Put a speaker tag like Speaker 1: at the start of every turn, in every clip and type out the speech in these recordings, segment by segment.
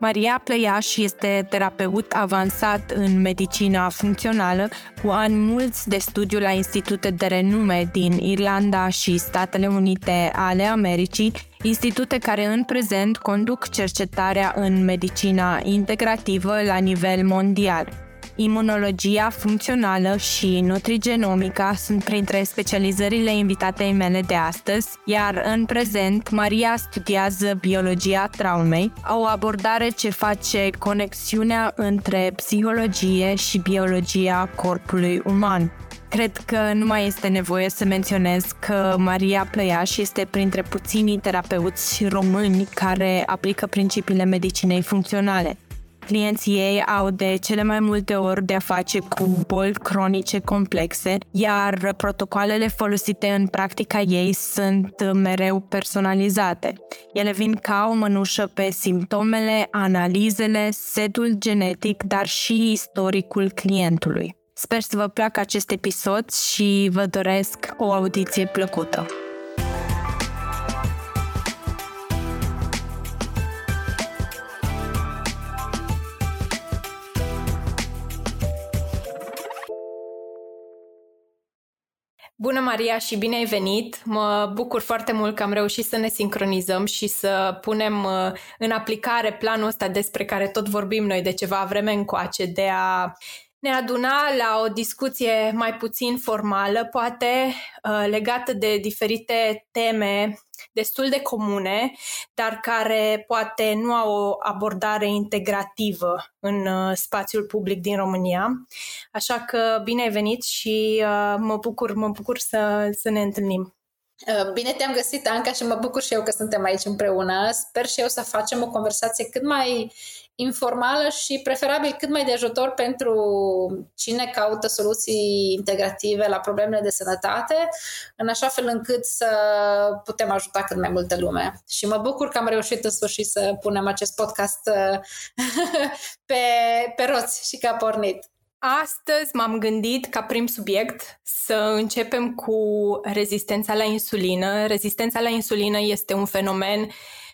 Speaker 1: Maria Plăiaș este terapeut avansat în medicina funcțională cu ani mulți de studiu la institute de renume din Irlanda și Statele Unite ale Americii, institute care în prezent conduc cercetarea în medicina integrativă la nivel mondial. Imunologia funcțională și nutrigenomica sunt printre specializările invitatei mele de astăzi, iar în prezent Maria studiază biologia traumei, o abordare ce face conexiunea între psihologie și biologia corpului uman. Cred că nu mai este nevoie să menționez că Maria Plăiaș este printre puținii terapeuți români care aplică principiile medicinei funcționale. Clienții ei au de cele mai multe ori de a face cu boli cronice complexe, iar protocoalele folosite în practica ei sunt mereu personalizate. Ele vin ca o mănușă pe simptomele, analizele, setul genetic, dar și istoricul clientului. Sper să vă placă acest episod și vă doresc o audiție plăcută. Bună, Maria, și bine ai venit! Mă bucur foarte mult că am reușit să ne sincronizăm și să punem uh, în aplicare planul ăsta despre care tot vorbim noi de ceva vreme încoace, de a ne aduna la o discuție mai puțin formală, poate uh, legată de diferite teme destul de comune, dar care poate nu au o abordare integrativă în uh, spațiul public din România. Așa că bine ai venit și uh, mă bucur, mă bucur să, să ne întâlnim.
Speaker 2: Bine te-am găsit, Anca, și mă bucur și eu că suntem aici împreună. Sper și eu să facem o conversație cât mai informală și preferabil cât mai de ajutor pentru cine caută soluții integrative la problemele de sănătate, în așa fel încât să putem ajuta cât mai multă lume. Și mă bucur că am reușit în sfârșit să punem acest podcast pe, pe roți și că a pornit.
Speaker 1: Astăzi m-am gândit ca prim subiect să începem cu rezistența la insulină. Rezistența la insulină este un fenomen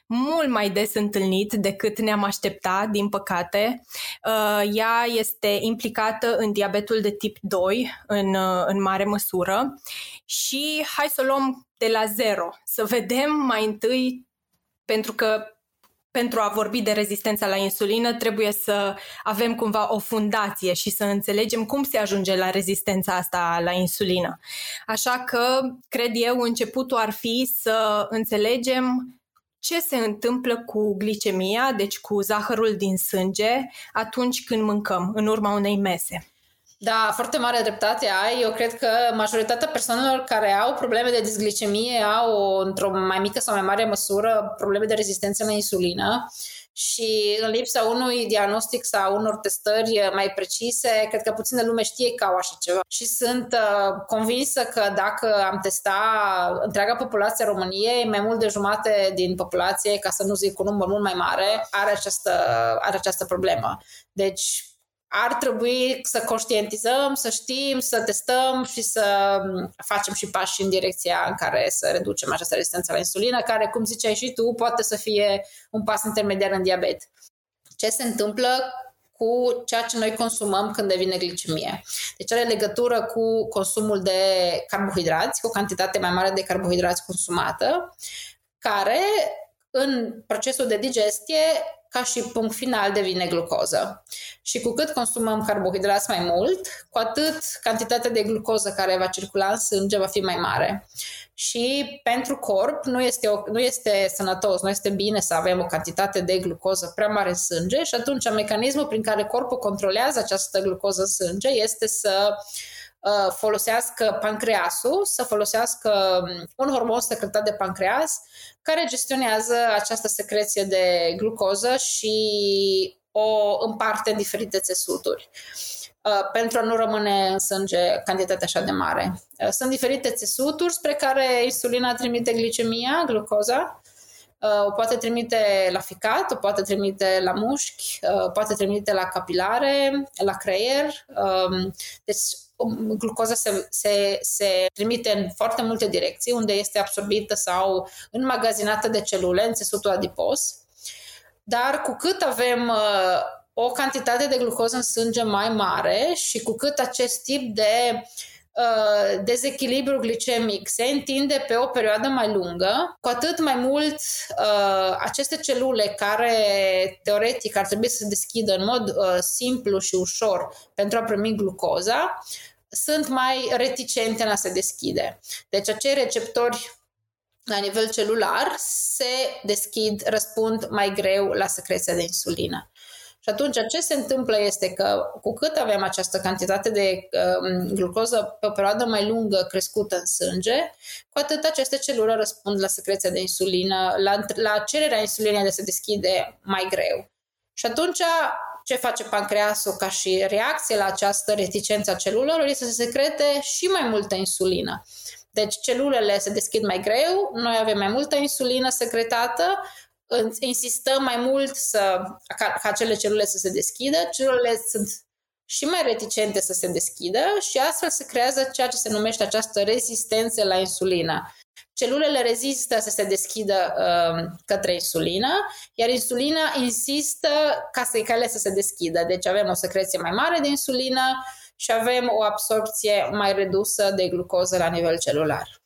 Speaker 1: mult mai des întâlnit decât ne-am aștepta, din păcate. Uh, ea este implicată în diabetul de tip 2 în, uh, în mare măsură și hai să o luăm de la zero, să vedem mai întâi, pentru că pentru a vorbi de rezistența la insulină trebuie să avem cumva o fundație și să înțelegem cum se ajunge la rezistența asta la insulină. Așa că, cred eu, începutul ar fi să înțelegem ce se întâmplă cu glicemia, deci cu zahărul din sânge, atunci când mâncăm, în urma unei mese.
Speaker 2: Da, foarte mare dreptate ai. Eu cred că majoritatea persoanelor care au probleme de disglicemie au, într-o mai mică sau mai mare măsură, probleme de rezistență la insulină și în lipsa unui diagnostic sau unor testări mai precise, cred că puțină lume știe că au așa ceva. Și sunt uh, convinsă că dacă am testa întreaga populație a României, mai mult de jumate din populație, ca să nu zic un număr mult mai mare, are această, are această problemă. Deci ar trebui să conștientizăm, să știm, să testăm și să mm, facem și pași în direcția în care să reducem această rezistență la insulină, care, cum ziceai și tu, poate să fie un pas intermediar în diabet. Ce se întâmplă cu ceea ce noi consumăm când devine glicemie. Deci are legătură cu consumul de carbohidrați, cu o cantitate mai mare de carbohidrați consumată, care în procesul de digestie ca și punct final devine glucoză. Și cu cât consumăm carbohidrați mai mult, cu atât cantitatea de glucoză care va circula în sânge va fi mai mare. Și pentru corp nu este, o, nu este sănătos, nu este bine să avem o cantitate de glucoză prea mare în sânge și atunci mecanismul prin care corpul controlează această glucoză în sânge este să uh, Uh, folosească pancreasul, să folosească um, un hormon secretat de pancreas care gestionează această secreție de glucoză și o împarte în diferite țesuturi uh, pentru a nu rămâne în sânge cantitatea așa de mare. Uh, sunt diferite țesuturi spre care insulina trimite glicemia, glucoza, o poate trimite la ficat, o poate trimite la mușchi, o poate trimite la capilare, la creier. Um, deci glucoza se, se, se trimite în foarte multe direcții, unde este absorbită sau înmagazinată de celule în țesutul adipos. dar cu cât avem uh, o cantitate de glucoză în sânge mai mare și cu cât acest tip de uh, dezechilibru glicemic se întinde pe o perioadă mai lungă, cu atât mai mult uh, aceste celule care teoretic ar trebui să se deschidă în mod uh, simplu și ușor pentru a primi glucoza, sunt mai reticente în a se deschide. Deci acei receptori la nivel celular se deschid, răspund mai greu la secreția de insulină. Și atunci ce se întâmplă este că cu cât avem această cantitate de uh, glucoză pe o perioadă mai lungă crescută în sânge, cu atât aceste celule răspund la secreția de insulină, la, la cererea insulinei de se deschide mai greu. Și atunci ce face pancreasul ca și reacție la această reticență a celulelor este să secrete și mai multă insulină. Deci celulele se deschid mai greu, noi avem mai multă insulină secretată, insistăm mai mult să, ca, ca acele celule să se deschidă, celulele sunt și mai reticente să se deschidă și astfel se creează ceea ce se numește această rezistență la insulină. Celulele rezistă să se deschidă uh, către insulină, iar insulina insistă ca să-i cale să se deschidă. Deci avem o secreție mai mare de insulină și avem o absorpție mai redusă de glucoză la nivel celular.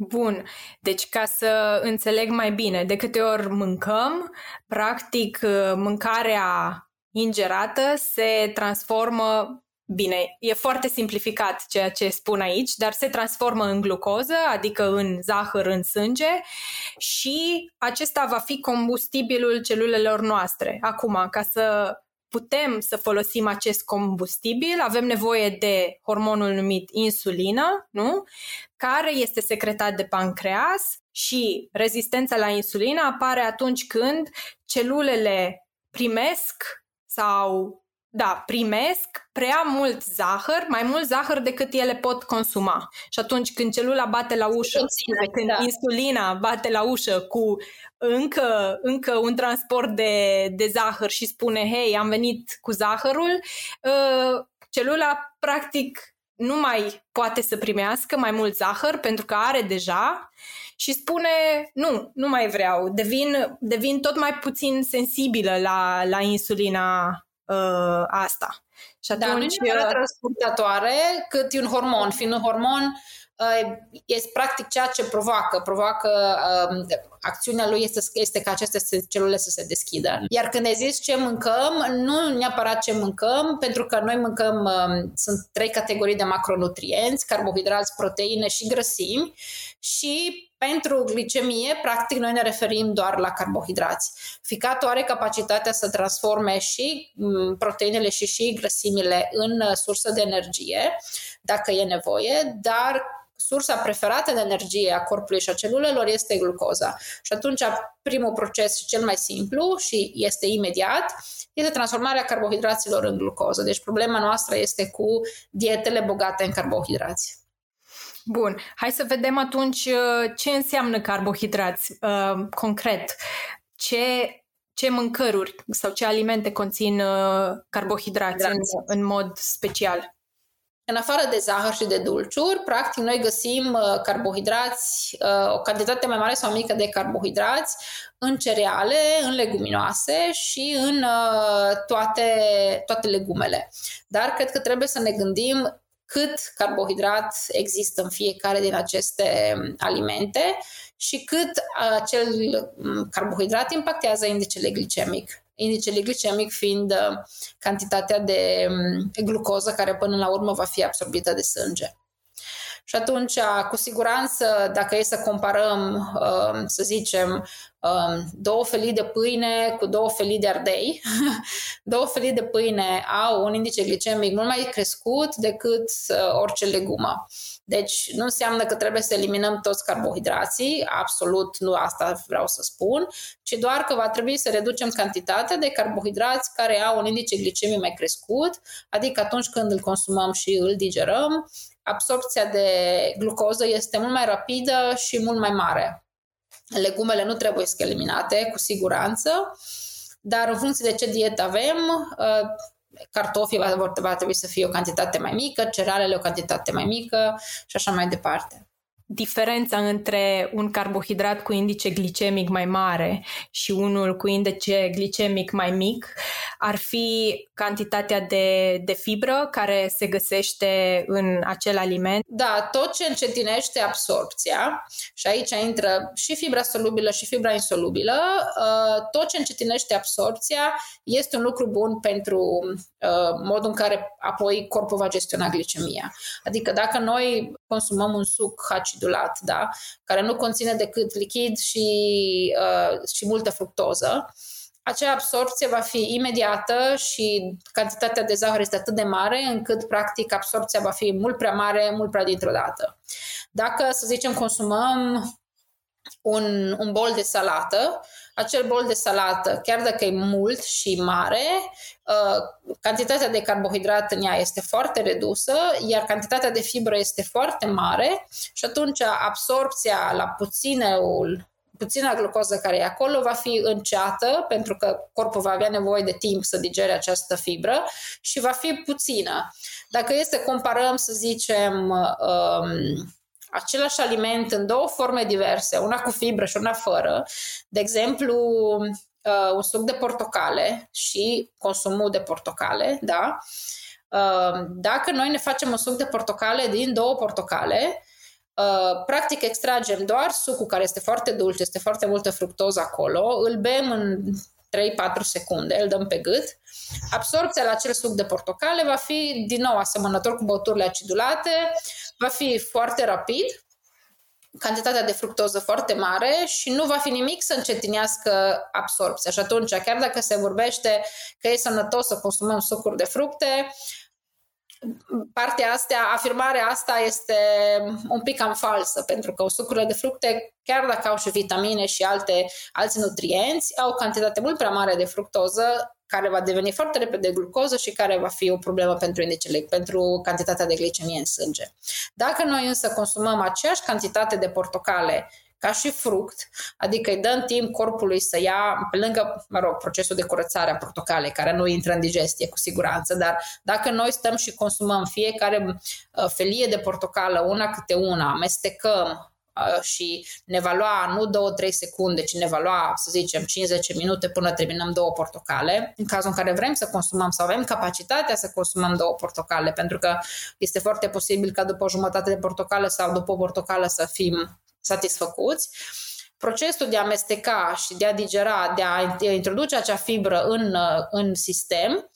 Speaker 1: Bun, deci ca să înțeleg mai bine, de câte ori mâncăm, practic mâncarea ingerată se transformă Bine, e foarte simplificat ceea ce spun aici, dar se transformă în glucoză, adică în zahăr în sânge și acesta va fi combustibilul celulelor noastre. Acum, ca să putem să folosim acest combustibil, avem nevoie de hormonul numit insulină, nu? Care este secretat de pancreas și rezistența la insulină apare atunci când celulele primesc sau da, primesc prea mult zahăr, mai mult zahăr decât ele pot consuma. Și atunci când celula bate la ușă, Insulina, când da. insulina bate la ușă cu încă, încă un transport de, de zahăr și spune, hei, am venit cu zahărul, uh, celula practic nu mai poate să primească mai mult zahăr pentru că are deja și spune nu, nu mai vreau, devin, devin tot mai puțin sensibilă la, la insulina uh, asta.
Speaker 2: Și atunci, da, nu e transportatoare cât e un hormon. Fiind un hormon, uh, este practic ceea ce provoacă. Provoacă uh, acțiunea lui este, este ca aceste celule să se deschidă. Iar când ai zis ce mâncăm, nu neapărat ce mâncăm, pentru că noi mâncăm, uh, sunt trei categorii de macronutrienți, carbohidrați, proteine și grăsimi și pentru glicemie, practic, noi ne referim doar la carbohidrați. Ficatul are capacitatea să transforme și mm, proteinele și și grăsimile în uh, sursă de energie, dacă e nevoie, dar sursa preferată de energie a corpului și a celulelor este glucoza. Și atunci primul proces cel mai simplu și este imediat este transformarea carbohidraților în glucoză. Deci problema noastră este cu dietele bogate în carbohidrați.
Speaker 1: Bun, hai să vedem atunci uh, ce înseamnă carbohidrați uh, concret. Ce, ce mâncăruri sau ce alimente conțin uh, carbohidrați în, în mod special?
Speaker 2: În afară de zahăr și de dulciuri, practic noi găsim uh, carbohidrați, uh, o cantitate mai mare sau mică de carbohidrați în cereale, în leguminoase și în uh, toate, toate legumele. Dar cred că trebuie să ne gândim cât carbohidrat există în fiecare din aceste um, alimente și cât acel um, carbohidrat impactează indicele glicemic. Indicele glicemic fiind uh, cantitatea de um, glucoză care până la urmă va fi absorbită de sânge. Și atunci, cu siguranță, dacă e să comparăm, să zicem, două felii de pâine cu două felii de ardei, două felii de pâine au un indice glicemic mult mai crescut decât uh, orice legumă. Deci nu înseamnă că trebuie să eliminăm toți carbohidrații, absolut nu asta vreau să spun, ci doar că va trebui să reducem cantitatea de carbohidrați care au un indice glicemic mai crescut, adică atunci când îl consumăm și îl digerăm, absorpția de glucoză este mult mai rapidă și mult mai mare. Legumele nu trebuie să eliminate, cu siguranță, dar în funcție de ce dietă avem, uh, cartofii va, trebui să fie o cantitate mai mică, cerealele o cantitate mai mică și așa mai departe.
Speaker 1: Diferența între un carbohidrat cu indice glicemic mai mare și unul cu indice glicemic mai mic ar fi cantitatea de, de fibră care se găsește în acel aliment?
Speaker 2: Da, tot ce încetinește absorpția, și aici intră și fibra solubilă și fibra insolubilă, uh, tot ce încetinește absorpția este un lucru bun pentru uh, modul în care apoi corpul va gestiona glicemia. Adică dacă noi consumăm un suc acidulat, da, care nu conține decât lichid și, uh, și multă fructoză, acea absorpție va fi imediată și cantitatea de zahăr este atât de mare încât, practic, absorpția va fi mult prea mare, mult prea dintr-o dată. Dacă, să zicem, consumăm un, un bol de salată, acel bol de salată, chiar dacă e mult și mare, uh, cantitatea de carbohidrat în ea este foarte redusă, iar cantitatea de fibră este foarte mare și atunci absorpția la puțineul puțina glucoză care e acolo va fi înceată pentru că corpul va avea nevoie de timp să digere această fibră și va fi puțină. Dacă este să comparăm, să zicem, um, același aliment în două forme diverse, una cu fibră și una fără, de exemplu, uh, un suc de portocale și consumul de portocale, da? Uh, dacă noi ne facem un suc de portocale din două portocale, Uh, practic extragem doar sucul care este foarte dulce, este foarte multă fructoză acolo, îl bem în 3-4 secunde, îl dăm pe gât. Absorpția la acel suc de portocale va fi din nou asemănător cu băuturile acidulate, va fi foarte rapid, cantitatea de fructoză foarte mare și nu va fi nimic să încetinească absorpția. Și atunci, chiar dacă se vorbește că e sănătos să consumăm sucuri de fructe, partea asta, afirmarea asta este un pic cam falsă, pentru că sucurile de fructe, chiar dacă au și vitamine și alte, alți nutrienți, au o cantitate mult prea mare de fructoză care va deveni foarte repede glucoză și care va fi o problemă pentru indicele, pentru cantitatea de glicemie în sânge. Dacă noi însă consumăm aceeași cantitate de portocale ca și fruct, adică îi dăm timp corpului să ia, pe lângă, mă rog, procesul de curățare a portocalei, care nu intră în digestie cu siguranță, dar dacă noi stăm și consumăm fiecare uh, felie de portocală, una câte una, amestecăm, uh, și ne va lua nu 2-3 secunde, ci ne va lua, să zicem, 5-10 minute până terminăm două portocale, în cazul în care vrem să consumăm sau avem capacitatea să consumăm două portocale, pentru că este foarte posibil ca după o jumătate de portocală sau după o portocală să fim satisfăcuți, procesul de a amesteca și de a digera, de a introduce acea fibră în, în sistem,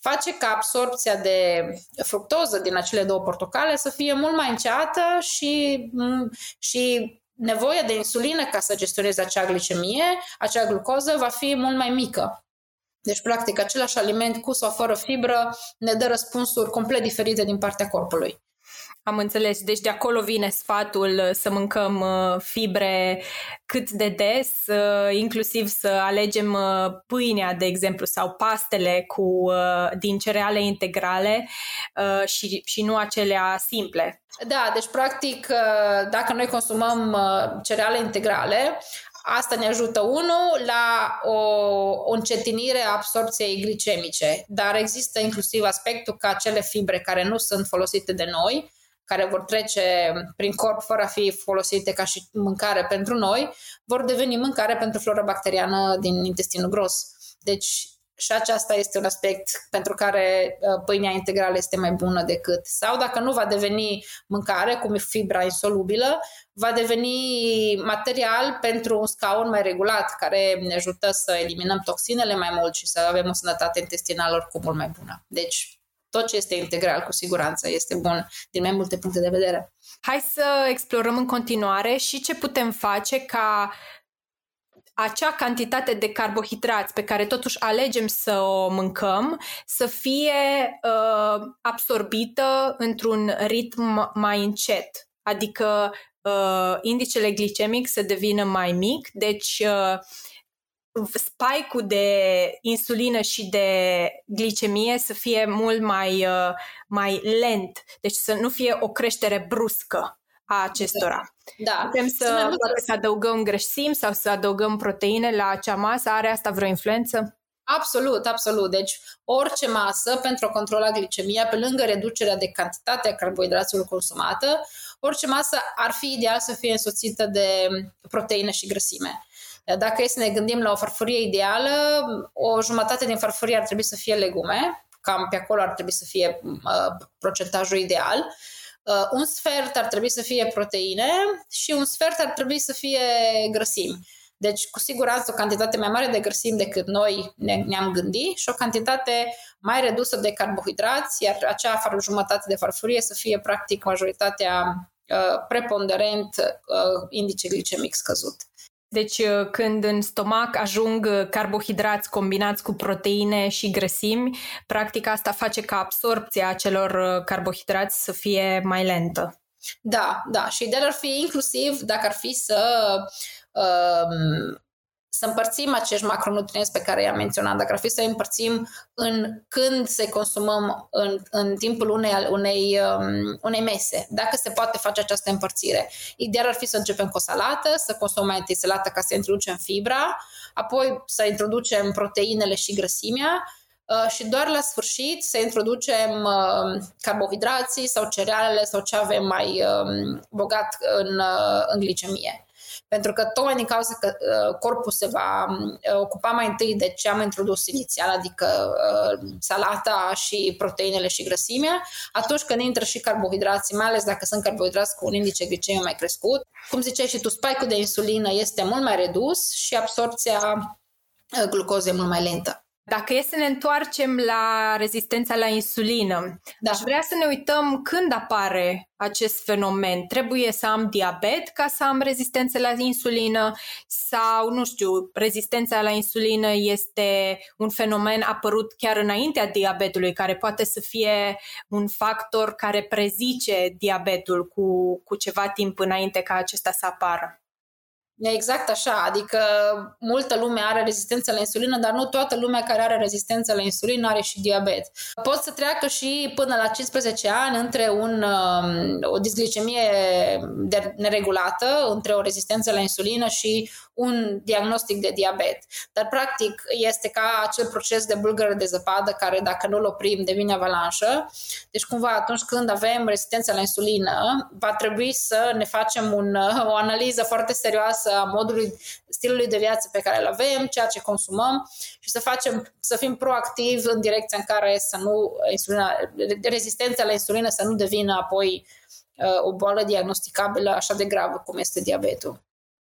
Speaker 2: face ca absorpția de fructoză din acele două portocale să fie mult mai înceată și, și nevoia de insulină ca să gestioneze acea glicemie, acea glucoză va fi mult mai mică. Deci, practic, același aliment cu sau fără fibră ne dă răspunsuri complet diferite din partea corpului.
Speaker 1: Am înțeles. Deci de acolo vine sfatul uh, să mâncăm uh, fibre cât de des, uh, inclusiv să alegem pâinea, de exemplu, sau pastele cu, din cereale integrale și, și nu acelea simple.
Speaker 2: Da, deci practic dacă noi consumăm cereale integrale, Asta ne ajută, unul, la o, o încetinire a absorpției glicemice, dar există inclusiv aspectul că acele fibre care nu sunt folosite de noi, care vor trece prin corp fără a fi folosite ca și mâncare pentru noi, vor deveni mâncare pentru flora bacteriană din intestinul gros. Deci și aceasta este un aspect pentru care uh, pâinea integrală este mai bună decât. Sau dacă nu va deveni mâncare, cum e fibra insolubilă, va deveni material pentru un scaun mai regulat, care ne ajută să eliminăm toxinele mai mult și să avem o sănătate intestinală oricum mult mai bună. Deci tot ce este integral, cu siguranță, este bun din mai multe puncte de vedere.
Speaker 1: Hai să explorăm în continuare și ce putem face ca acea cantitate de carbohidrați pe care totuși alegem să o mâncăm să fie uh, absorbită într-un ritm mai încet. Adică uh, indicele glicemic să devină mai mic, deci uh, spike-ul de insulină și de glicemie să fie mult mai, uh, mai lent, deci să nu fie o creștere bruscă a acestora. Da. Putem să, să, să adăugăm grăsimi sau să adăugăm proteine la acea masă? Are asta vreo influență?
Speaker 2: Absolut, absolut. Deci orice masă pentru a controla glicemia, pe lângă reducerea de cantitatea carbohidraților consumată, orice masă ar fi ideal să fie însoțită de proteină și grăsime. Dacă e să ne gândim la o farfurie ideală, o jumătate din farfurie ar trebui să fie legume, cam pe acolo ar trebui să fie uh, procentajul ideal. Uh, un sfert ar trebui să fie proteine și un sfert ar trebui să fie grăsimi. Deci, cu siguranță, o cantitate mai mare de grăsimi decât noi ne, ne-am gândit și o cantitate mai redusă de carbohidrați, iar acea jumătate de farfurie să fie, practic, majoritatea uh, preponderent uh, indice glicemic scăzut.
Speaker 1: Deci uh, când în stomac ajung uh, carbohidrați combinați cu proteine și grăsimi, practic asta face ca absorpția acelor uh, carbohidrați să fie mai lentă.
Speaker 2: Da, da. Și ideea ar fi inclusiv dacă ar fi să um, să împărțim acești macronutrienți pe care i-am menționat, dacă ar fi să îi împărțim în când să consumăm în, în timpul unei, unei, um, unei mese, dacă se poate face această împărțire. Ideal ar fi să începem cu o salată, să consumăm mai întâi salată ca să introducem fibra, apoi să introducem proteinele și grăsimea, uh, și doar la sfârșit să introducem uh, carbohidrații sau cerealele sau ce avem mai um, bogat în, uh, în glicemie. Pentru că tocmai din cauza că uh, corpul se va uh, ocupa mai întâi de ce am introdus inițial, adică uh, salata și proteinele și grăsimea, atunci când intră și carbohidrații, mai ales dacă sunt carbohidrați cu un indice glicemic mai crescut, cum ziceai și tu, spike-ul de insulină este mult mai redus și absorpția glucozei mult mai lentă.
Speaker 1: Dacă e să ne întoarcem la rezistența la insulină, da. aș vrea să ne uităm când apare acest fenomen. Trebuie să am diabet ca să am rezistență la insulină sau, nu știu, rezistența la insulină este un fenomen apărut chiar înaintea diabetului, care poate să fie un factor care prezice diabetul cu, cu ceva timp înainte ca acesta să apară.
Speaker 2: Exact așa, adică multă lume are rezistență la insulină, dar nu toată lumea care are rezistență la insulină are și diabet. Pot să treacă și până la 15 ani între un, um, o disglicemie neregulată, între o rezistență la insulină și un diagnostic de diabet. Dar, practic, este ca acel proces de bulgără de zăpadă care, dacă nu-l oprim, devine avalanșă. Deci, cumva, atunci când avem rezistență la insulină, va trebui să ne facem un, o analiză foarte serioasă a modului, stilului de viață pe care îl avem, ceea ce consumăm și să facem, să fim proactivi în direcția în care să nu, insulina, rezistența la insulină să nu devină apoi uh, o boală diagnosticabilă așa de gravă cum este diabetul.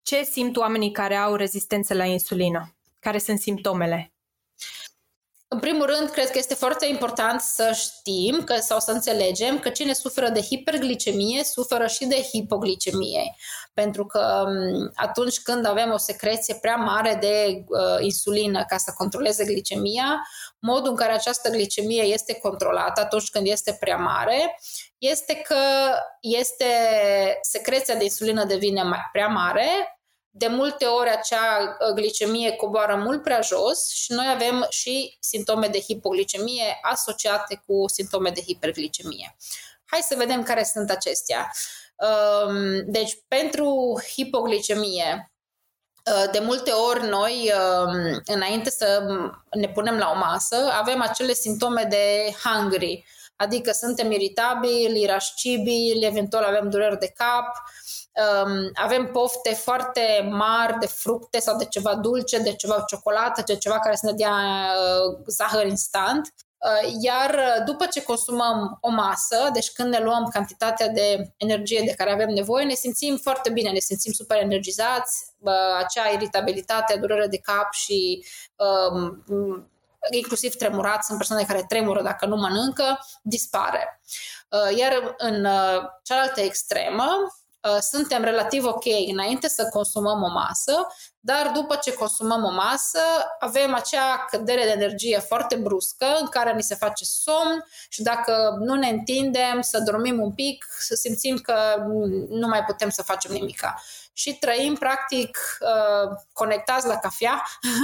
Speaker 1: Ce simt oamenii care au rezistență la insulină? Care sunt simptomele?
Speaker 2: În primul rând, cred că este foarte important să știm că, sau să înțelegem că cine suferă de hiperglicemie suferă și de hipoglicemie. Pentru că atunci când avem o secreție prea mare de uh, insulină ca să controleze glicemia, modul în care această glicemie este controlată atunci când este prea mare este că este secreția de insulină devine mai prea mare, de multe ori acea uh, glicemie coboară mult prea jos și noi avem și simptome de hipoglicemie asociate cu simptome de hiperglicemie. Hai să vedem care sunt acestea. Um, deci, pentru hipoglicemie, uh, de multe ori noi, um, înainte să ne punem la o masă, avem acele simptome de hungry, adică suntem iritabili, irascibili, eventual avem dureri de cap, um, avem pofte foarte mari de fructe sau de ceva dulce, de ceva ciocolată, de ceva care să ne dea uh, zahăr instant. Uh, iar după ce consumăm o masă, deci când ne luăm cantitatea de energie de care avem nevoie, ne simțim foarte bine, ne simțim super energizați, uh, acea iritabilitate, durere de cap și um, inclusiv tremurat, sunt persoane care tremură dacă nu mănâncă, dispare. Uh, iar în uh, cealaltă extremă, uh, suntem relativ ok înainte să consumăm o masă, dar după ce consumăm o masă, avem acea cădere de energie foarte bruscă în care ni se face somn și dacă nu ne întindem, să dormim un pic, să simțim că nu mai putem să facem nimica și trăim practic uh, conectați la cafea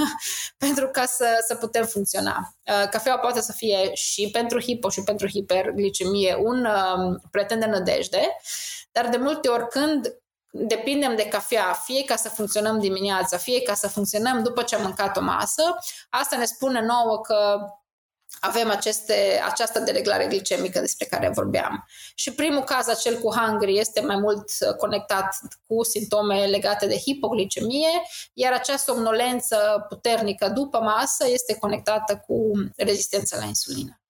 Speaker 2: pentru ca să, să putem funcționa. Uh, cafeaua poate să fie și pentru hipo și pentru hiperglicemie un uh, prieten de nădejde, dar de multe ori când depindem de cafea, fie ca să funcționăm dimineața, fie ca să funcționăm după ce am mâncat o masă, asta ne spune nouă că avem aceste, această dereglare glicemică despre care vorbeam. Și primul caz, acel cu hungry, este mai mult uh, conectat cu simptome legate de hipoglicemie, iar acea somnolență puternică după masă este conectată cu rezistența la insulină.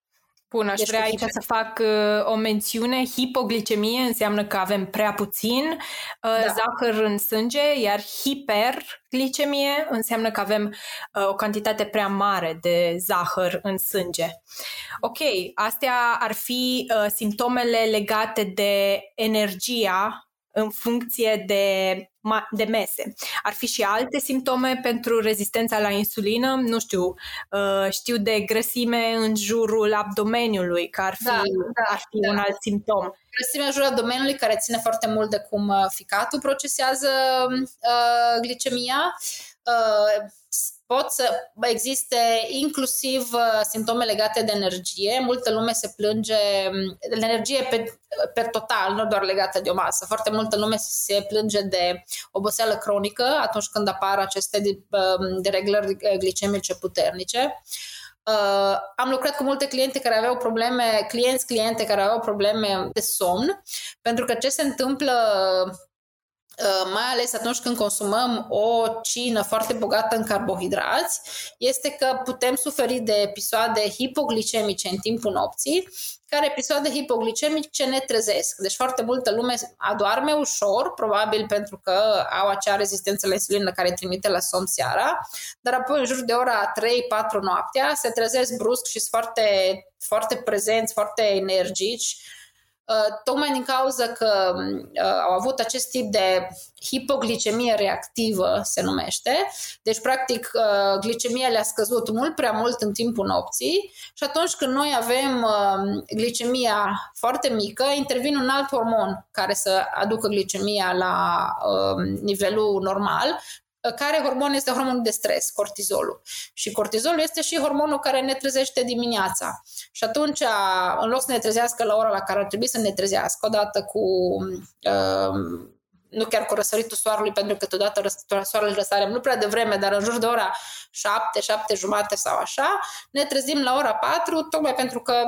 Speaker 1: Bun, aș deci vrea aici să fac uh, o mențiune. Hipoglicemie înseamnă că avem prea puțin uh, da. zahăr în sânge, iar hiperglicemie înseamnă că avem uh, o cantitate prea mare de zahăr în sânge. Ok, astea ar fi uh, simptomele legate de energia în funcție de, de mese. Ar fi și alte simptome pentru rezistența la insulină, nu știu, uh, știu de grăsime în jurul abdomeniului, că ar fi, da, da, ar fi da. un alt simptom.
Speaker 2: Grăsimea în jurul abdomenului care ține foarte mult de cum uh, ficatul procesează uh, glicemia. Uh, pot să existe inclusiv uh, simptome legate de energie. Multă lume se plânge de energie pe, pe total, nu doar legată de o masă. Foarte multă lume se plânge de oboseală cronică atunci când apar aceste um, dereglări glicemice puternice. Uh, am lucrat cu multe cliente care aveau probleme, clienți, cliente care aveau probleme de somn, pentru că ce se întâmplă Uh, mai ales atunci când consumăm o cină foarte bogată în carbohidrați, este că putem suferi de episoade hipoglicemice în timpul nopții, care episoade hipoglicemice ne trezesc. Deci foarte multă lume adoarme ușor, probabil pentru că au acea rezistență la insulină care trimite la somn seara, dar apoi în jur de ora 3-4 noaptea se trezesc brusc și sunt foarte, foarte prezenți, foarte energici, Uh, tocmai din cauza că uh, au avut acest tip de hipoglicemie reactivă, se numește. Deci, practic, uh, glicemia le-a scăzut mult prea mult în timpul nopții și atunci când noi avem glicemia foarte mică, intervine un alt hormon care să aducă glicemia la nivelul normal, care hormon este hormonul de stres, cortizolul. Și cortizolul este și hormonul care ne trezește dimineața. Și atunci, în loc să ne trezească la ora la care ar trebui să ne trezească, odată cu uh, nu chiar cu răsăritul soarelui, pentru că totodată soarele răsare nu prea devreme, dar în jur de ora 7, 7 jumate sau așa, ne trezim la ora 4, tocmai pentru că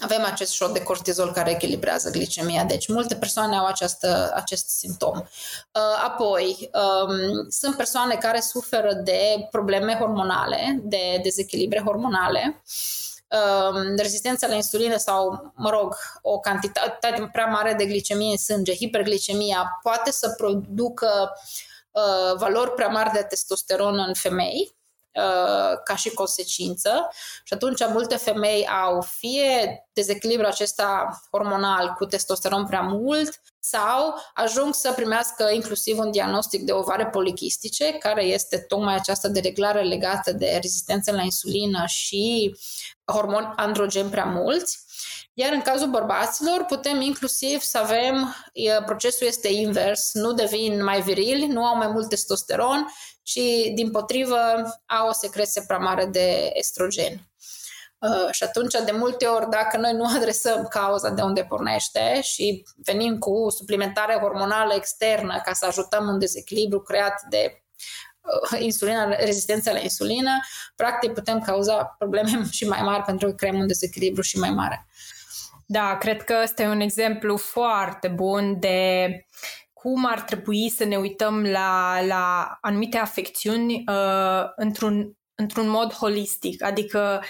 Speaker 2: avem acest șot de cortizol care echilibrează glicemia. Deci multe persoane au această, acest simptom. Uh, apoi, um, sunt persoane care suferă de probleme hormonale, de dezechilibre hormonale, um, rezistența la insulină sau, mă rog, o cantitate prea mare de glicemie în sânge, hiperglicemia, poate să producă uh, valori prea mari de testosteron în femei Uh, ca și consecință și atunci multe femei au fie dezechilibru acesta hormonal cu testosteron prea mult sau ajung să primească inclusiv un diagnostic de ovare polichistice, care este tocmai această dereglare legată de rezistență la insulină și hormoni androgen prea mulți. Iar în cazul bărbaților putem inclusiv să avem, procesul este invers, nu devin mai virili, nu au mai mult testosteron, ci din potrivă au o secreție prea mare de estrogen. Uh, și atunci, de multe ori, dacă noi nu adresăm cauza de unde pornește și venim cu suplimentare hormonală externă ca să ajutăm un dezechilibru creat de uh, insulina, rezistența la insulină, practic putem cauza probleme și mai mari pentru că creăm un dezechilibru și mai mare.
Speaker 1: Da, cred că ăsta e un exemplu foarte bun de cum ar trebui să ne uităm la, la anumite afecțiuni uh, într-un într-un mod holistic, adică,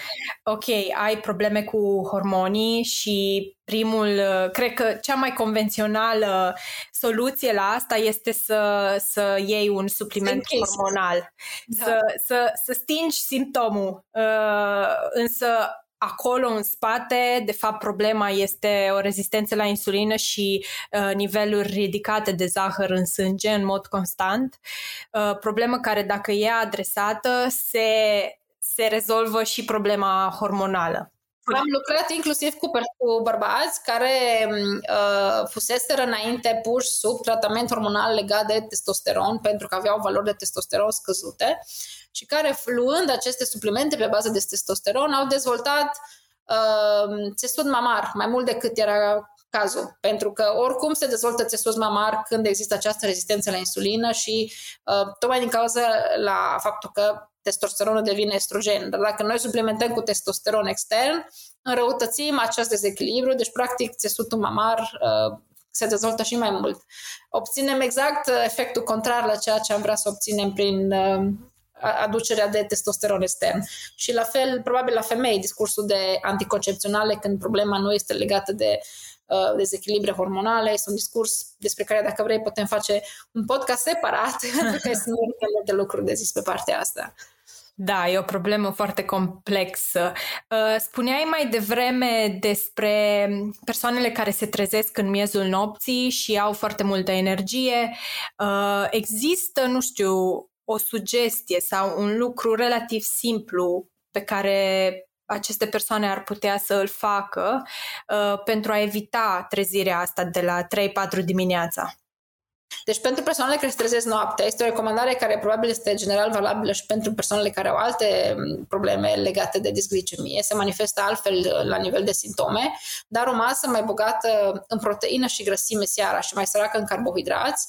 Speaker 1: ok, ai probleme cu hormonii și primul, uh, cred că cea mai convențională soluție la asta este să, să iei un supliment hormonal, da. să, să, să stingi simptomul, uh, însă acolo în spate, de fapt, problema este o rezistență la insulină și uh, niveluri ridicate de zahăr în sânge în mod constant. Uh, problemă care, dacă e adresată, se, se rezolvă și problema hormonală.
Speaker 2: Am lucrat inclusiv cu, cu bărbați care uh, fuseseră înainte puși sub tratament hormonal legat de testosteron pentru că aveau valori de testosteron scăzute și care, luând aceste suplimente pe bază de testosteron, au dezvoltat uh, țesut mamar mai mult decât era cazul, pentru că oricum se dezvoltă țesut mamar când există această rezistență la insulină și uh, tocmai din cauza la faptul că testosteronul devine estrogen. Dar dacă noi suplimentăm cu testosteron extern, înrăutățim acest dezechilibru, deci practic țesutul mamar uh, se dezvoltă și mai mult. Obținem exact uh, efectul contrar la ceea ce am vrea să obținem prin uh, aducerea de testosteron extern. Și la fel, probabil la femei, discursul de anticoncepționale, când problema nu este legată de uh, dezechilibre hormonale, este un discurs despre care, dacă vrei, putem face un podcast separat, pentru că sunt multe lucruri de zis pe partea asta.
Speaker 1: Da, e o problemă foarte complexă. Uh, spuneai mai devreme despre persoanele care se trezesc în miezul nopții și au foarte multă energie. Uh, există, nu știu, o sugestie sau un lucru relativ simplu pe care aceste persoane ar putea să îl facă uh, pentru a evita trezirea asta de la 3-4 dimineața?
Speaker 2: Deci pentru persoanele care se trezesc noaptea, este o recomandare care probabil este general valabilă și pentru persoanele care au alte mm, probleme legate de disglicemie, se manifestă altfel la nivel de simptome, dar o masă mai bogată în proteină și grăsime seara și mai săracă în carbohidrați,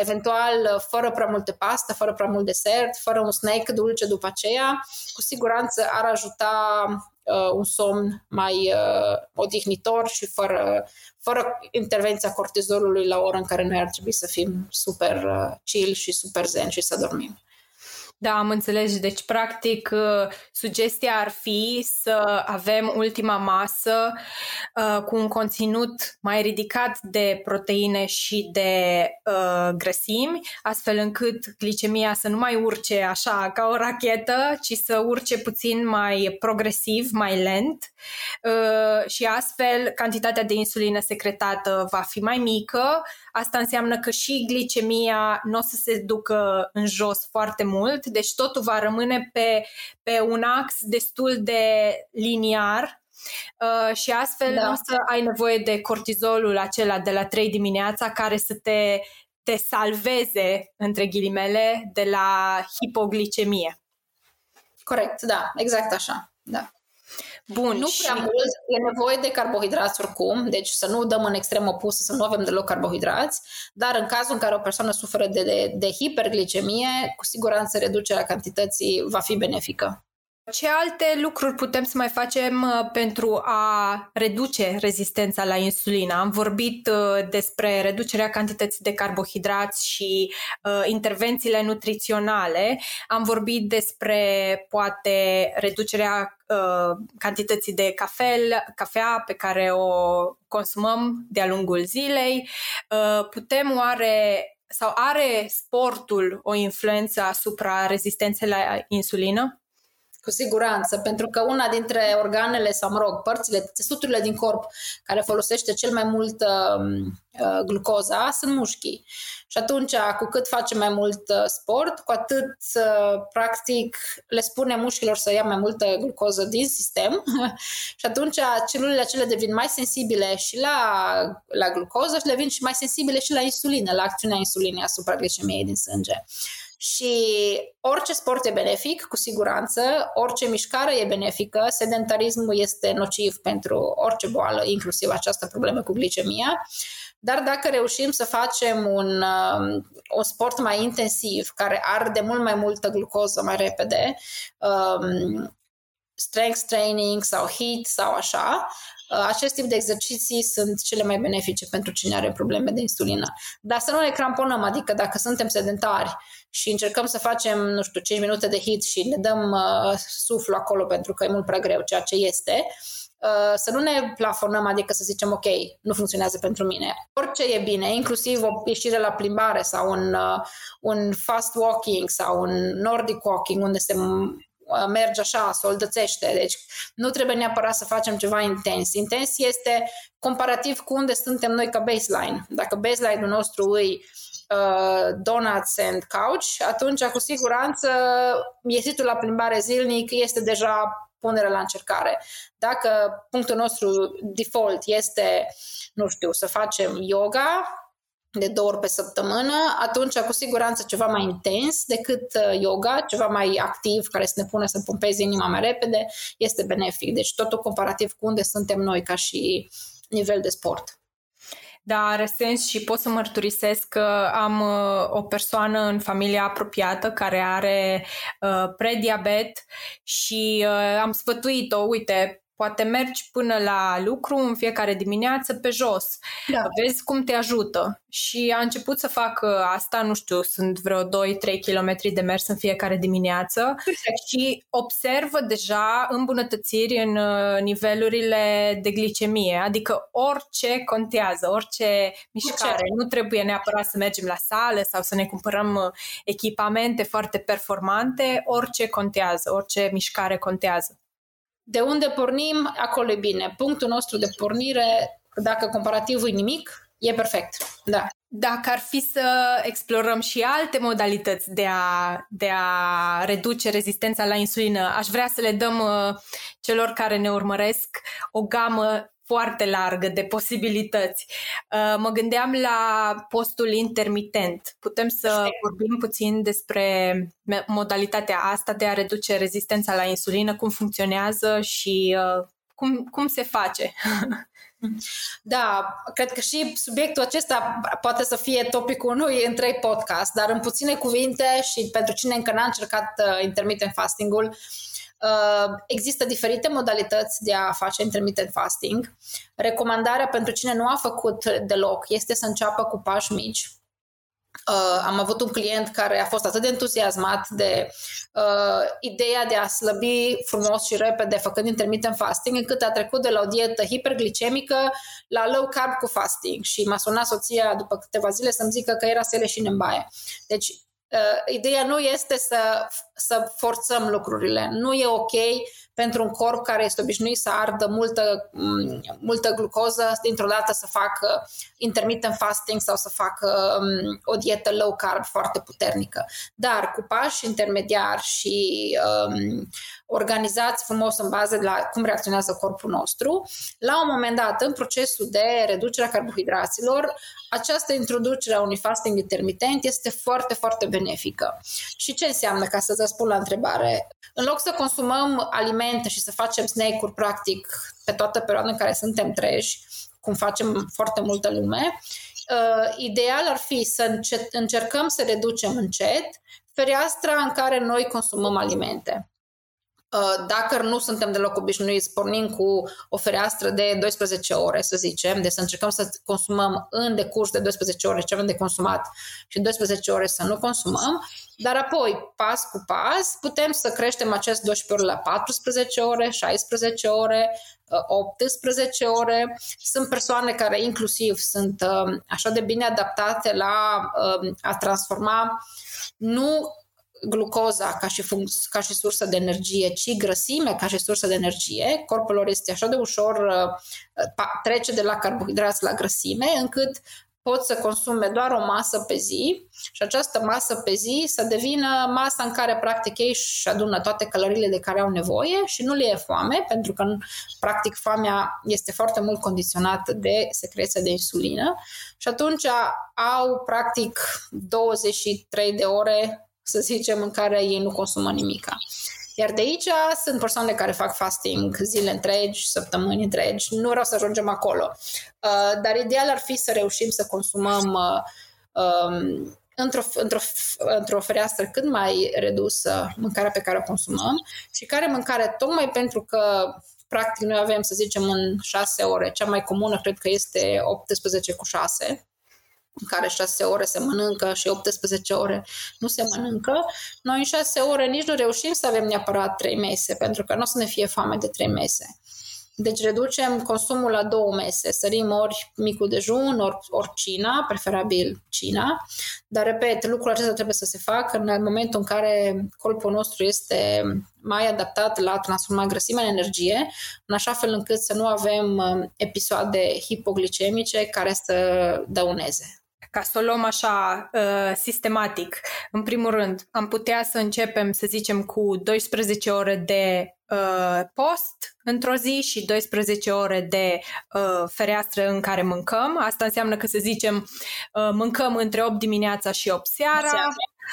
Speaker 2: eventual fără prea multe pastă, fără prea mult desert, fără un snack dulce după aceea, cu siguranță ar ajuta uh, un somn mai uh, odihnitor și fără, fără intervenția cortizolului la ora în care noi ar trebui să fim super uh, chill și super zen și să dormim.
Speaker 1: Da, am înțeles. Deci, practic, uh, sugestia ar fi să avem ultima masă uh, cu un conținut mai ridicat de proteine și de uh, grăsimi, astfel încât glicemia să nu mai urce așa ca o rachetă, ci să urce puțin mai progresiv, mai lent uh, și astfel cantitatea de insulină secretată va fi mai mică. Asta înseamnă că și glicemia nu o să se ducă în jos foarte mult, deci totul va rămâne pe, pe un ax destul de liniar Uh, și astfel da. nu o să ai nevoie de cortizolul acela de la 3 dimineața care să te, te salveze, între ghilimele, de la hipoglicemie.
Speaker 2: Corect, da, exact așa, da. Bun. Nu prea și... mult, e nevoie de carbohidrați oricum, deci să nu dăm în extrem opus, să nu avem deloc carbohidrați, dar în cazul în care o persoană suferă de, de, de hiperglicemie, cu siguranță reducerea cantității va fi benefică.
Speaker 1: Ce alte lucruri putem să mai facem uh, pentru a reduce rezistența la insulină? Am vorbit uh, despre reducerea cantității de carbohidrați și uh, intervențiile nutriționale. Am vorbit despre poate reducerea uh, cantității de cafel, cafea pe care o consumăm de-a lungul zilei. Uh, putem oare sau are sportul o influență asupra rezistenței la insulină?
Speaker 2: Cu siguranță, pentru că una dintre organele sau, mă rog, părțile, țesuturile din corp care folosește cel mai mult uh, uh, glucoza sunt mușchii. Și atunci, cu cât facem mai mult uh, sport, cu atât, uh, practic, le spune mușchilor să ia mai multă glucoză din sistem și atunci celulele acele devin mai sensibile și la, la glucoză și devin și mai sensibile și la insulină, la acțiunea insulinei asupra glicemiei din sânge. Și orice sport e benefic, cu siguranță, orice mișcare e benefică, sedentarismul este nociv pentru orice boală, inclusiv această problemă cu glicemia. Dar dacă reușim să facem un, um, un sport mai intensiv, care arde mult mai multă glucoză mai repede, um, strength training sau HIIT sau așa, Uh, acest tip de exerciții sunt cele mai benefice pentru cine are probleme de insulină. Dar să nu ne cramponăm, adică dacă suntem sedentari și încercăm să facem, nu știu, 5 minute de hit și ne dăm uh, suflu acolo pentru că e mult prea greu, ceea ce este, uh, să nu ne plafonăm, adică să zicem, ok, nu funcționează pentru mine. Orice e bine, inclusiv o ieșire la plimbare sau un, uh, un fast walking sau un nordic walking, unde se Uh, merge așa, soldățește. Deci nu trebuie neapărat să facem ceva intens. Intens este comparativ cu unde suntem noi ca baseline. Dacă baseline-ul nostru îi uh, donuts and couch, atunci cu siguranță ieșitul la plimbare zilnic este deja punerea la încercare. Dacă punctul nostru default este, nu știu, să facem yoga, de două ori pe săptămână, atunci cu siguranță ceva mai intens decât uh, yoga, ceva mai activ, care să ne pună să pompeze inima mai repede, este benefic. Deci totul comparativ cu unde suntem noi ca și nivel de sport.
Speaker 1: Da, are sens și pot să mărturisesc că am uh, o persoană în familia apropiată care are uh, prediabet și uh, am sfătuit-o, uite, Poate mergi până la lucru în fiecare dimineață pe jos. Da. Vezi cum te ajută. Și a început să facă asta, nu știu, sunt vreo 2-3 km de mers în fiecare dimineață Perfect. și observă deja îmbunătățiri în uh, nivelurile de glicemie. Adică orice contează, orice mișcare. Nu trebuie neapărat să mergem la sală sau să ne cumpărăm uh, echipamente foarte performante. Orice contează, orice mișcare contează.
Speaker 2: De unde pornim, acolo e bine. Punctul nostru de pornire, dacă comparativul e nimic, e perfect. Da.
Speaker 1: Dacă ar fi să explorăm și alte modalități de a, de a reduce rezistența la insulină, aș vrea să le dăm uh, celor care ne urmăresc o gamă foarte largă de posibilități. Uh, mă gândeam la postul intermitent. Putem să vorbim puțin despre modalitatea asta de a reduce rezistența la insulină, cum funcționează și uh, cum, cum se face.
Speaker 2: Da, cred că și subiectul acesta poate să fie topicul unui în trei podcast, dar în puține cuvinte și pentru cine încă n-a încercat uh, intermittent fasting-ul, uh, Uh, există diferite modalități de a face intermittent fasting. Recomandarea pentru cine nu a făcut deloc este să înceapă cu pași mici. Uh, am avut un client care a fost atât de entuziasmat de uh, ideea de a slăbi frumos și repede făcând intermittent fasting, încât a trecut de la o dietă hiperglicemică la low carb cu fasting și m-a sunat soția după câteva zile să-mi zică că era să leșine în baie. Deci uh, ideea nu este să, să forțăm lucrurile. Nu e ok pentru un corp care este obișnuit să ardă multă, mm, multă glucoză, dintr-o dată să facă intermittent fasting sau să facă um, o dietă low carb foarte puternică. Dar cu pași intermediari și um, organizați frumos în bază de la cum reacționează corpul nostru, la un moment dat, în procesul de reducere a carbohidraților, această introducere a unui fasting intermitent este foarte, foarte benefică. Și ce înseamnă, ca să-ți răspund la întrebare? În loc să consumăm alimente și să facem snake-uri, practic, pe toată perioada în care suntem treji, cum facem foarte multă lume, uh, ideal ar fi să încercăm să reducem încet fereastra în care noi consumăm alimente. Uh, dacă nu suntem deloc obișnuiți, pornim cu o fereastră de 12 ore, să zicem, de să încercăm să consumăm în decurs de 12 ore ce avem de consumat și 12 ore să nu consumăm, dar apoi, pas cu pas, putem să creștem acest 12 ore la 14 ore, 16 ore, 18 uh, ore. Sunt persoane care inclusiv sunt uh, așa de bine adaptate la a transforma nu glucoza ca și, func- ca și sursă de energie, ci grăsime ca și sursă de energie. Corpul lor este așa de ușor, uh, trece de la carbohidrați la grăsime, încât pot să consume doar o masă pe zi și această masă pe zi să devină masa în care practic ei își adună toate calorile de care au nevoie și nu le e foame, pentru că practic foamea este foarte mult condiționată de secreția de insulină și atunci au practic 23 de ore să zicem, în care ei nu consumă nimica. Iar de aici sunt persoane care fac fasting zile întregi, săptămâni întregi. Nu vreau să ajungem acolo. Uh, dar ideal ar fi să reușim să consumăm uh, um, într-o, într-o, într-o fereastră cât mai redusă mâncarea pe care o consumăm și care mâncare tocmai pentru că practic noi avem, să zicem, în 6 ore, cea mai comună cred că este 18 cu 6, în care 6 ore se mănâncă și 18 ore nu se mănâncă, noi în 6 ore nici nu reușim să avem neapărat 3 mese, pentru că nu o să ne fie foame de 3 mese. Deci reducem consumul la două mese, sărim ori micul dejun, ori, ori cina, preferabil cina, dar repet, lucrul acesta trebuie să se facă în momentul în care corpul nostru este mai adaptat la transforma grăsimea în energie, în așa fel încât să nu avem um, episoade hipoglicemice care să dăuneze
Speaker 1: ca să o luăm așa uh, sistematic, în primul rând, am putea să începem, să zicem, cu 12 ore de uh, post într-o zi și 12 ore de uh, fereastră în care mâncăm. Asta înseamnă că, să zicem, uh, mâncăm între 8 dimineața și 8 seara. seara.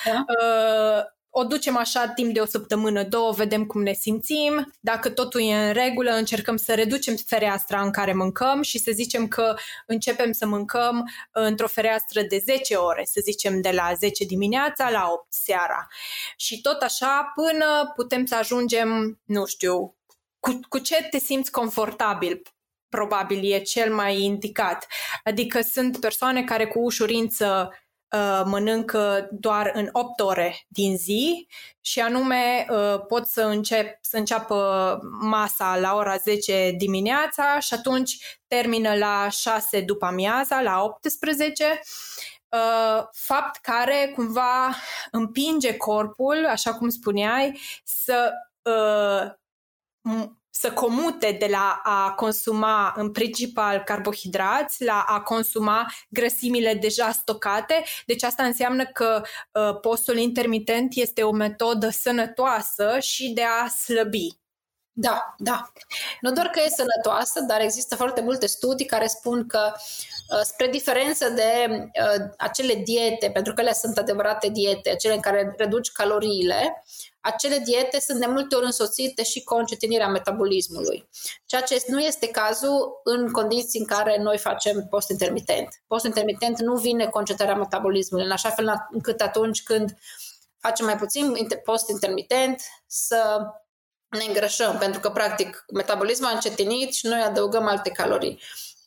Speaker 1: Da. Uh, o ducem așa timp de o săptămână, două, vedem cum ne simțim. Dacă totul e în regulă, încercăm să reducem fereastra în care mâncăm și să zicem că începem să mâncăm într-o fereastră de 10 ore, să zicem de la 10 dimineața la 8 seara. Și tot așa până putem să ajungem, nu știu, cu, cu ce te simți confortabil probabil e cel mai indicat. Adică sunt persoane care cu ușurință uh, mănâncă doar în 8 ore din zi și anume uh, pot să, încep, să înceapă masa la ora 10 dimineața și atunci termină la 6 după amiaza, la 18 Uh, fapt care cumva împinge corpul, așa cum spuneai, să uh, să comute de la a consuma în principal carbohidrați la a consuma grăsimile deja stocate. Deci asta înseamnă că uh, postul intermitent este o metodă sănătoasă și de a slăbi.
Speaker 2: Da, da. Nu doar că e sănătoasă, dar există foarte multe studii care spun că uh, spre diferență de uh, acele diete, pentru că ele sunt adevărate diete, acele în care reduci caloriile, acele diete sunt de multe ori însoțite și cu o încetinirea metabolismului, ceea ce nu este cazul în condiții în care noi facem post intermitent. Post intermitent nu vine cu încetarea metabolismului, în așa fel încât atunci când facem mai puțin post intermitent să ne îngrășăm, pentru că, practic, metabolismul a încetinit și noi adăugăm alte calorii.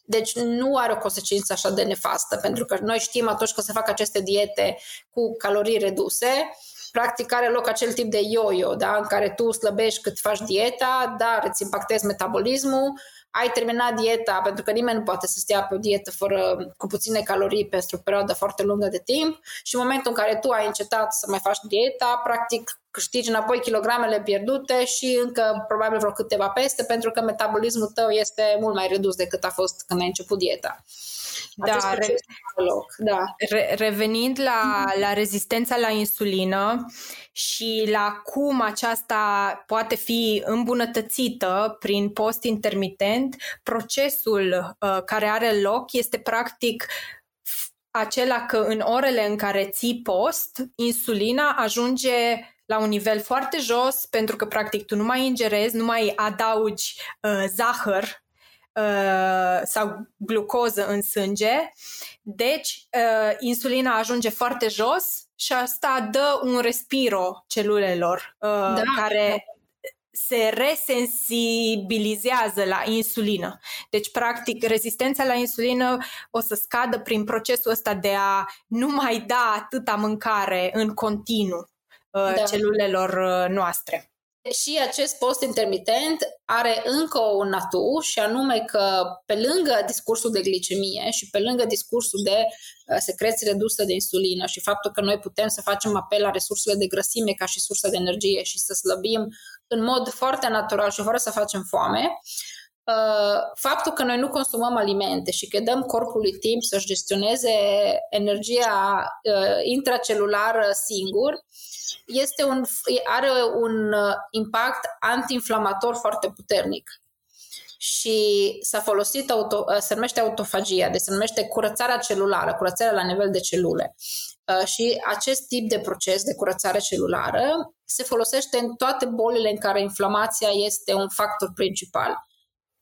Speaker 2: Deci nu are o consecință așa de nefastă, pentru că noi știm atunci când se fac aceste diete cu calorii reduse, practic are loc acel tip de yo-yo, da? în care tu slăbești cât faci dieta, dar îți impactezi metabolismul, ai terminat dieta, pentru că nimeni nu poate să stea pe o dietă fără, cu puține calorii pentru o perioadă foarte lungă de timp și în momentul în care tu ai încetat să mai faci dieta, practic câștigi înapoi kilogramele pierdute și încă probabil vreo câteva peste, pentru că metabolismul tău este mult mai redus decât a fost când ai început dieta.
Speaker 1: Da, re- loc. da. Re- revenind la, la rezistența la insulină și la cum aceasta poate fi îmbunătățită prin post intermitent, procesul uh, care are loc este practic acela că în orele în care ții post, insulina ajunge la un nivel foarte jos pentru că practic tu nu mai ingerezi, nu mai adaugi uh, zahăr uh, sau glucoză în sânge, deci uh, insulina ajunge foarte jos și asta dă un respiro celulelor uh, da. care se resensibilizează la insulină. Deci, practic, rezistența la insulină o să scadă prin procesul ăsta de a nu mai da atâta mâncare în continuu uh, da. celulelor uh, noastre.
Speaker 2: Și acest post intermitent are încă un atu și anume că pe lângă discursul de glicemie și pe lângă discursul de uh, secreție redusă de insulină și faptul că noi putem să facem apel la resursele de grăsime ca și sursă de energie și să slăbim în mod foarte natural și fără să facem foame, uh, faptul că noi nu consumăm alimente și că dăm corpului timp să-și gestioneze energia uh, intracelulară singur, este un, are un uh, impact antiinflamator foarte puternic. Și s-a folosit, auto, uh, se numește autofagia, deci se numește curățarea celulară, curățarea la nivel de celule. Uh, și acest tip de proces de curățare celulară se folosește în toate bolile în care inflamația este un factor principal.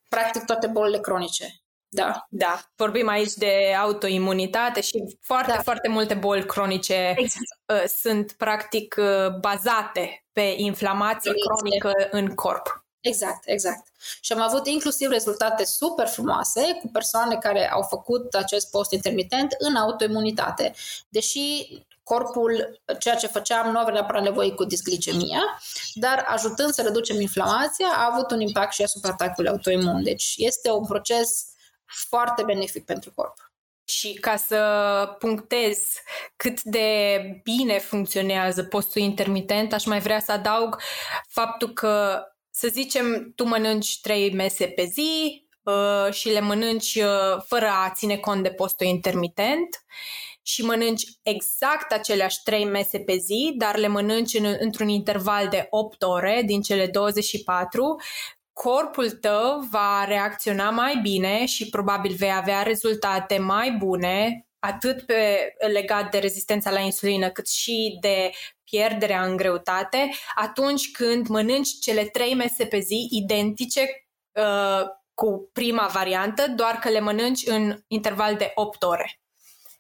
Speaker 2: Practic toate bolile cronice. Da.
Speaker 1: Da. Vorbim aici de autoimunitate și foarte, da. foarte multe boli cronice exact. Uh, sunt practic uh, bazate pe inflamație cronică în corp.
Speaker 2: Exact, exact. Și am avut inclusiv rezultate super frumoase cu persoane care au făcut acest post intermitent în autoimunitate. Deși corpul, ceea ce făceam, nu avea neapărat nevoie cu disglicemia, dar ajutând să reducem inflamația, a avut un impact și asupra atacului autoimun. Deci este un proces foarte benefic pentru corp.
Speaker 1: Și ca să punctez cât de bine funcționează postul intermitent, aș mai vrea să adaug faptul că, să zicem, tu mănânci trei mese pe zi uh, și le mănânci uh, fără a ține cont de postul intermitent și mănânci exact aceleași trei mese pe zi, dar le mănânci în, într-un interval de 8 ore din cele 24, corpul tău va reacționa mai bine și probabil vei avea rezultate mai bune atât pe, legat de rezistența la insulină, cât și de pierderea în greutate atunci când mănânci cele trei mese pe zi identice uh, cu prima variantă, doar că le mănânci în interval de 8 ore.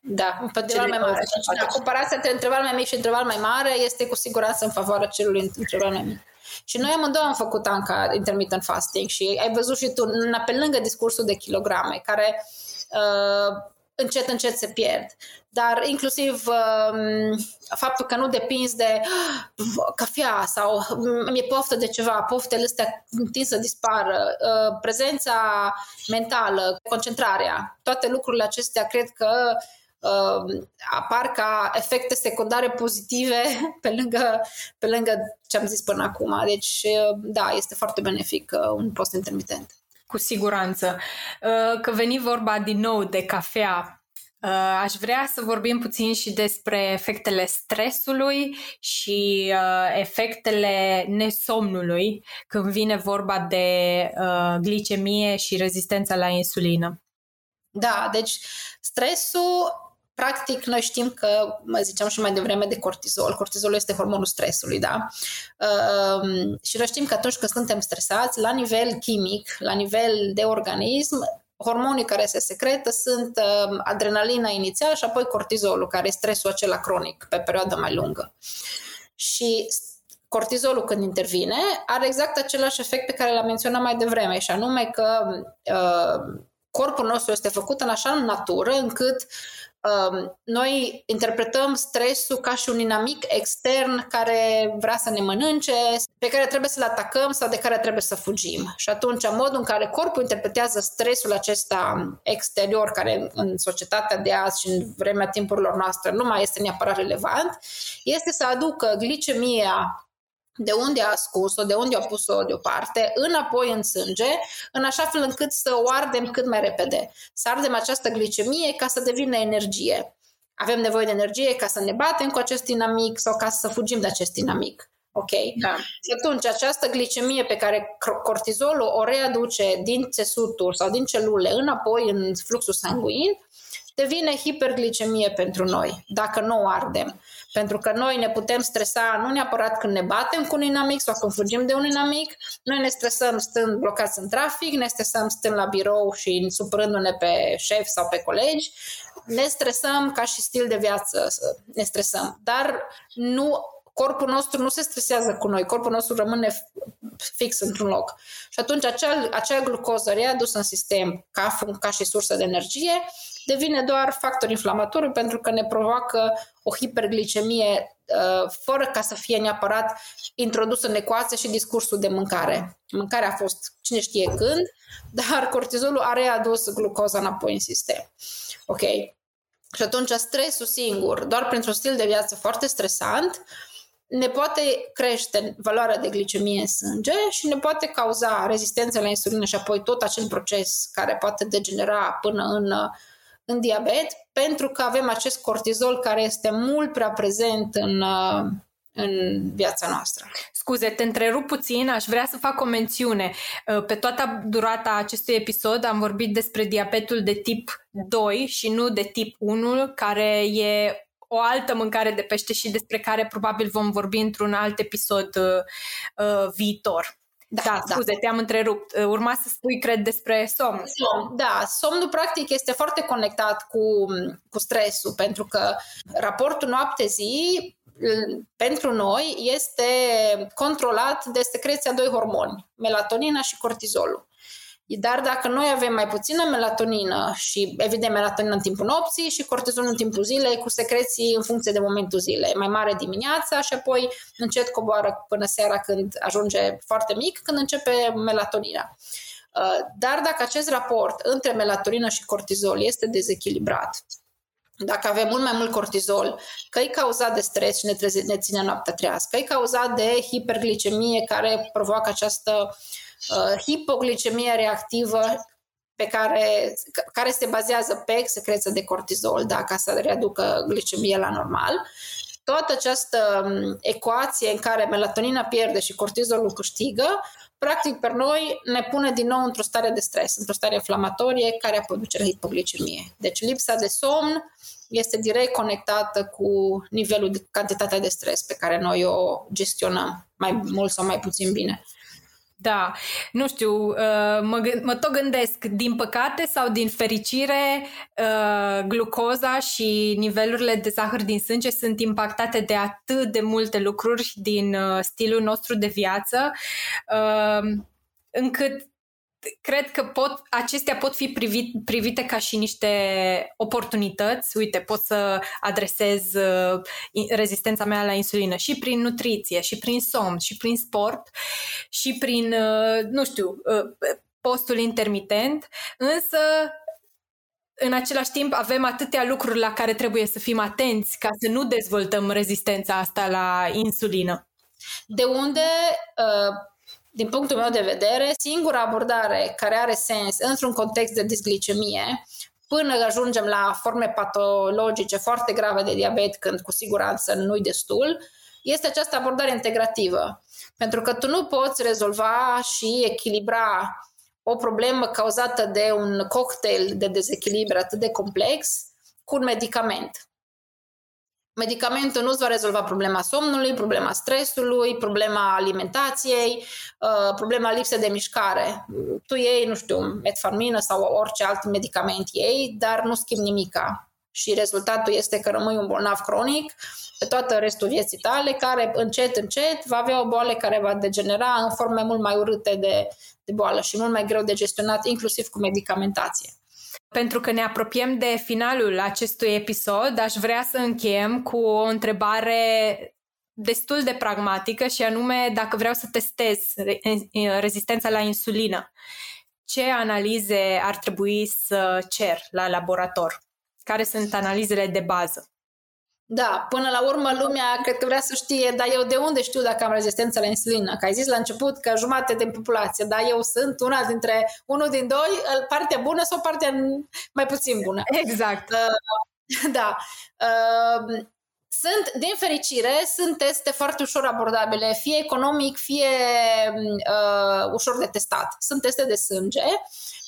Speaker 2: Da, în interval mai mare. Da, comparația între interval mai mic și interval mai mare este cu siguranță în favoarea celui interval mai mic. Și noi amândouă am făcut anca intermittent fasting și ai văzut și tu, pe lângă discursul de kilograme, care uh, încet, încet se pierd. Dar inclusiv uh, faptul că nu depinzi de uh, cafea sau mi-e poftă de ceva, poftele astea tind să dispară, uh, prezența mentală, concentrarea, toate lucrurile acestea cred că uh, apar ca efecte secundare pozitive pe lângă, pe lângă ce am zis până acum. Deci, uh, da, este foarte benefic uh, un post intermitent.
Speaker 1: Cu siguranță. Uh, că veni vorba din nou de cafea, uh, aș vrea să vorbim puțin și despre efectele stresului și uh, efectele nesomnului când vine vorba de glicemie și rezistența la insulină.
Speaker 2: Da, deci stresul Practic, noi știm că, mă ziceam și mai devreme de cortizol, cortizolul este hormonul stresului, da? Uh, și noi știm că atunci când suntem stresați, la nivel chimic, la nivel de organism, hormonii care se secretă sunt uh, adrenalina inițial și apoi cortizolul, care e stresul acela cronic pe perioadă mai lungă. Și cortizolul când intervine are exact același efect pe care l-am menționat mai devreme și anume că uh, corpul nostru este făcut în așa natură încât Um, noi interpretăm stresul ca și un inamic extern care vrea să ne mănânce, pe care trebuie să-l atacăm sau de care trebuie să fugim. Și atunci, modul în care corpul interpretează stresul acesta exterior, care în societatea de azi și în vremea timpurilor noastre nu mai este neapărat relevant, este să aducă glicemia de unde a ascuns-o, de unde a pus-o deoparte, înapoi în sânge, în așa fel încât să o ardem cât mai repede. Să ardem această glicemie ca să devină energie. Avem nevoie de energie ca să ne batem cu acest dinamic sau ca să fugim de acest dinamic. Ok? Da. Și atunci această glicemie pe care cortizolul o readuce din țesuturi sau din celule înapoi în fluxul sanguin, devine hiperglicemie pentru noi, dacă nu o ardem. Pentru că noi ne putem stresa nu neapărat când ne batem cu un inamic sau când fugim de un inamic, noi ne stresăm stând blocați în trafic, ne stresăm stând la birou și supărându-ne pe șef sau pe colegi, ne stresăm ca și stil de viață, ne stresăm. Dar nu corpul nostru nu se stresează cu noi, corpul nostru rămâne fix într-un loc. Și atunci acea, acea glucoză readusă în sistem ca, ca și sursă de energie devine doar factor inflamatoriu pentru că ne provoacă o hiperglicemie uh, fără ca să fie neapărat introdusă în ecuație și discursul de mâncare. Mâncarea a fost cine știe când, dar cortizolul a readus glucoza înapoi în sistem. Ok? Și atunci stresul singur, doar printr-un stil de viață foarte stresant, ne poate crește valoarea de glicemie în sânge și ne poate cauza rezistență la insulină și apoi tot acel proces care poate degenera până în în diabet pentru că avem acest cortizol care este mult prea prezent în, uh, în viața noastră.
Speaker 1: Scuze, te întrerup puțin, aș vrea să fac o mențiune. Uh, pe toată durata acestui episod am vorbit despre diabetul de tip 2 și nu de tip 1, care e o altă mâncare de pește și despre care probabil vom vorbi într-un alt episod uh, uh, viitor. Da, da, da, scuze, te-am întrerupt. Urma să spui, cred, despre somn.
Speaker 2: Somn, da. Somnul, practic, este foarte conectat cu, cu stresul, pentru că raportul noapte-zi pentru noi este controlat de secreția doi hormoni, melatonina și cortizolul. Dar dacă noi avem mai puțină melatonină și, evident, melatonină în timpul nopții și cortizol în timpul zilei, cu secreții în funcție de momentul zilei, mai mare dimineața și apoi încet coboară până seara când ajunge foarte mic, când începe melatonina. Uh, dar dacă acest raport între melatonină și cortizol este dezechilibrat, dacă avem mult mai mult cortizol, că e cauzat de stres și ne, treze, ne ține noaptea trească, că e cauzat de hiperglicemie care provoacă această uh, uh, hipoglicemie reactivă pe care, care se bazează pe secreția de cortizol, da, ca să readucă glicemie la normal. Toată această um, ecuație în care melatonina pierde și cortizolul câștigă practic, pe noi ne pune din nou într-o stare de stres, într-o stare inflamatorie care a produce hipoglicemie. Deci lipsa de somn este direct conectată cu nivelul de cantitatea de stres pe care noi o gestionăm, mai mult sau mai puțin bine.
Speaker 1: Da, nu știu, uh, mă, mă tot gândesc, din păcate sau din fericire, uh, glucoza și nivelurile de zahăr din sânge sunt impactate de atât de multe lucruri din uh, stilul nostru de viață, încât cred că pot, acestea pot fi privit, privite ca și niște oportunități. Uite, pot să adresez uh, rezistența mea la insulină și prin nutriție, și prin somn, și prin sport, și prin, uh, nu știu, uh, postul intermitent, însă în același timp avem atâtea lucruri la care trebuie să fim atenți ca să nu dezvoltăm rezistența asta la insulină.
Speaker 2: De unde uh, din punctul meu de vedere, singura abordare care are sens într-un context de disglicemie, până ajungem la forme patologice foarte grave de diabet, când cu siguranță nu-i destul, este această abordare integrativă. Pentru că tu nu poți rezolva și echilibra o problemă cauzată de un cocktail de dezechilibru atât de complex cu un medicament. Medicamentul nu-ți va rezolva problema somnului, problema stresului, problema alimentației, uh, problema lipsei de mișcare. Tu iei, nu știu, metformină sau orice alt medicament ei, dar nu schimbi nimica. Și rezultatul este că rămâi un bolnav cronic pe toată restul vieții tale, care încet, încet va avea o boală care va degenera în forme mult mai urâte de, de boală și mult mai greu de gestionat, inclusiv cu medicamentație.
Speaker 1: Pentru că ne apropiem de finalul acestui episod, aș vrea să încheiem cu o întrebare destul de pragmatică și anume dacă vreau să testez rezistența la insulină, ce analize ar trebui să cer la laborator? Care sunt analizele de bază?
Speaker 2: Da, până la urmă lumea cred că vrea să știe, dar eu de unde știu dacă am rezistență la insulină? Că ai zis la început că jumate din populație, dar eu sunt una dintre, unul din doi, partea bună sau partea mai puțin bună.
Speaker 1: Exact. Uh,
Speaker 2: da. Uh, sunt, din fericire, sunt teste foarte ușor abordabile, fie economic, fie uh, ușor de testat. Sunt teste de sânge,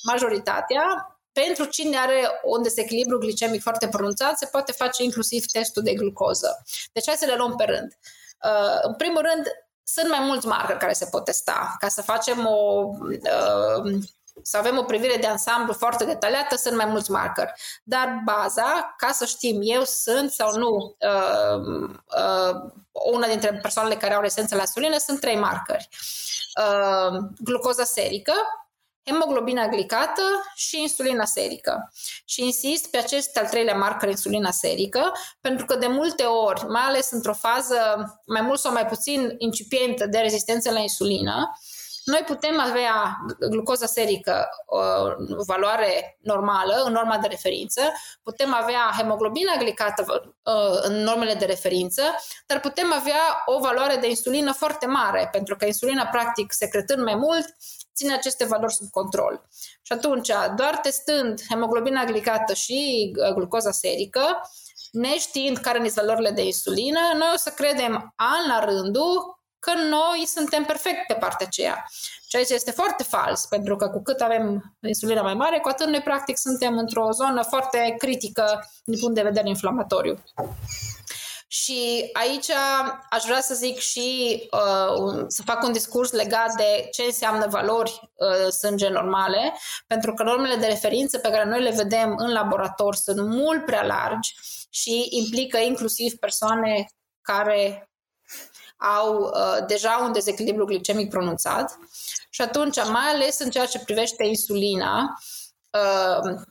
Speaker 2: majoritatea, pentru cine are un dezechilibru glicemic foarte pronunțat, se poate face inclusiv testul de glucoză. Deci hai să le luăm pe rând. Uh, în primul rând, sunt mai mulți marcări care se pot testa. Ca să facem o uh, să avem o privire de ansamblu foarte detaliată, sunt mai mulți marcări. Dar baza, ca să știm eu sunt sau nu uh, uh, una dintre persoanele care au resență la insulină, sunt trei marcări. Uh, glucoza serică, hemoglobina glicată și insulina serică. Și insist pe acest al treilea marker, insulina serică, pentru că de multe ori, mai ales într-o fază mai mult sau mai puțin incipientă de rezistență la insulină, noi putem avea glucoza serică o valoare normală, în norma de referință, putem avea hemoglobina glicată în normele de referință, dar putem avea o valoare de insulină foarte mare, pentru că insulina, practic, secretând mai mult, ține aceste valori sub control. Și atunci, doar testând hemoglobina glicată și uh, glucoza serică, neștiind care sunt valorile de insulină, noi o să credem an la rândul că noi suntem perfect pe partea aceea. Ceea ce este foarte fals, pentru că cu cât avem insulina mai mare, cu atât noi practic suntem într-o zonă foarte critică din punct de vedere inflamatoriu. Și aici aș vrea să zic și uh, să fac un discurs legat de ce înseamnă valori uh, sânge normale, pentru că normele de referință pe care noi le vedem în laborator sunt mult prea largi și implică inclusiv persoane care au uh, deja un dezechilibru glicemic pronunțat. Și atunci, mai ales în ceea ce privește insulina, uh,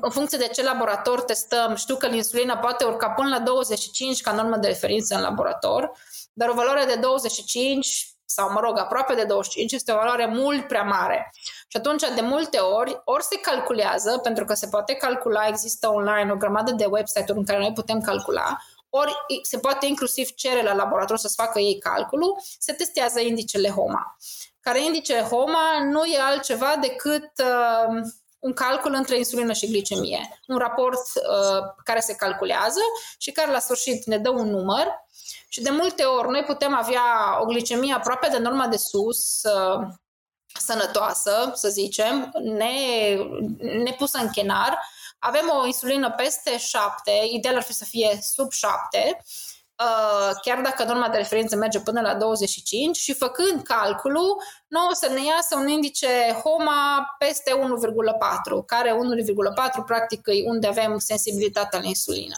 Speaker 2: în funcție de ce laborator testăm, știu că insulina poate urca până la 25 ca normă de referință în laborator, dar o valoare de 25 sau, mă rog, aproape de 25 este o valoare mult prea mare. Și atunci, de multe ori, ori se calculează, pentru că se poate calcula, există online o grămadă de website-uri în care noi putem calcula, ori se poate inclusiv cere la laborator să-ți facă ei calculul, se testează indicele HOMA. Care indicele HOMA nu e altceva decât uh, un calcul între insulină și glicemie. Un raport uh, care se calculează și care la sfârșit ne dă un număr. Și de multe ori noi putem avea o glicemie aproape de norma de sus, uh, sănătoasă, să zicem, ne, nepusă în chenar, avem o insulină peste 7, ideal ar fi să fie sub 7, uh, chiar dacă norma de referință merge până la 25 și făcând calculul, nu o să ne iasă un indice HOMA peste 1,4, care 1,4 practic e unde avem sensibilitatea la insulină.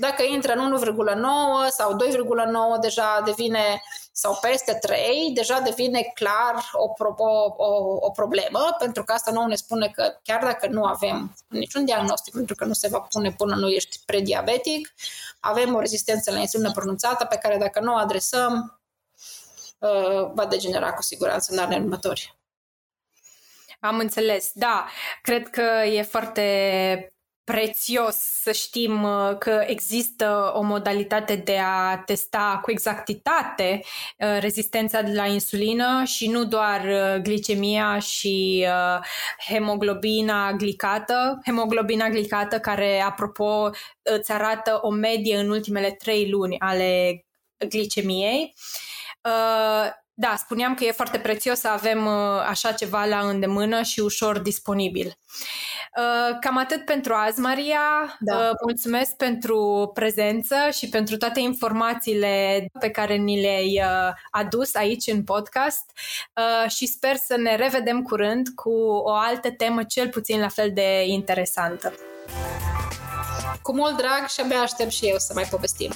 Speaker 2: Dacă intră în 1,9 sau 2,9 deja devine, sau peste 3, deja devine clar o, o, o, o problemă, pentru că asta nu ne spune că chiar dacă nu avem niciun diagnostic, pentru că nu se va pune până nu ești prediabetic, avem o rezistență la insulină pronunțată pe care dacă nu o adresăm, uh, va degenera cu siguranță în anii următori.
Speaker 1: Am înțeles, da. Cred că e foarte prețios să știm uh, că există o modalitate de a testa cu exactitate uh, rezistența la insulină și nu doar uh, glicemia și hemoglobina glicată. Hemoglobina glicată care, apropo, îți arată o medie în ultimele trei luni ale glicemiei. Da, spuneam că e foarte prețios să avem așa ceva la îndemână și ușor disponibil. Uh, cam atât pentru azi, Maria. Da. Uh, mulțumesc pentru prezență și pentru toate informațiile pe care ni le-ai uh, adus aici în podcast și sper să ne revedem curând cu o altă temă cel puțin la fel de interesantă.
Speaker 2: Cu mult drag și abia aștept și eu să mai povestim.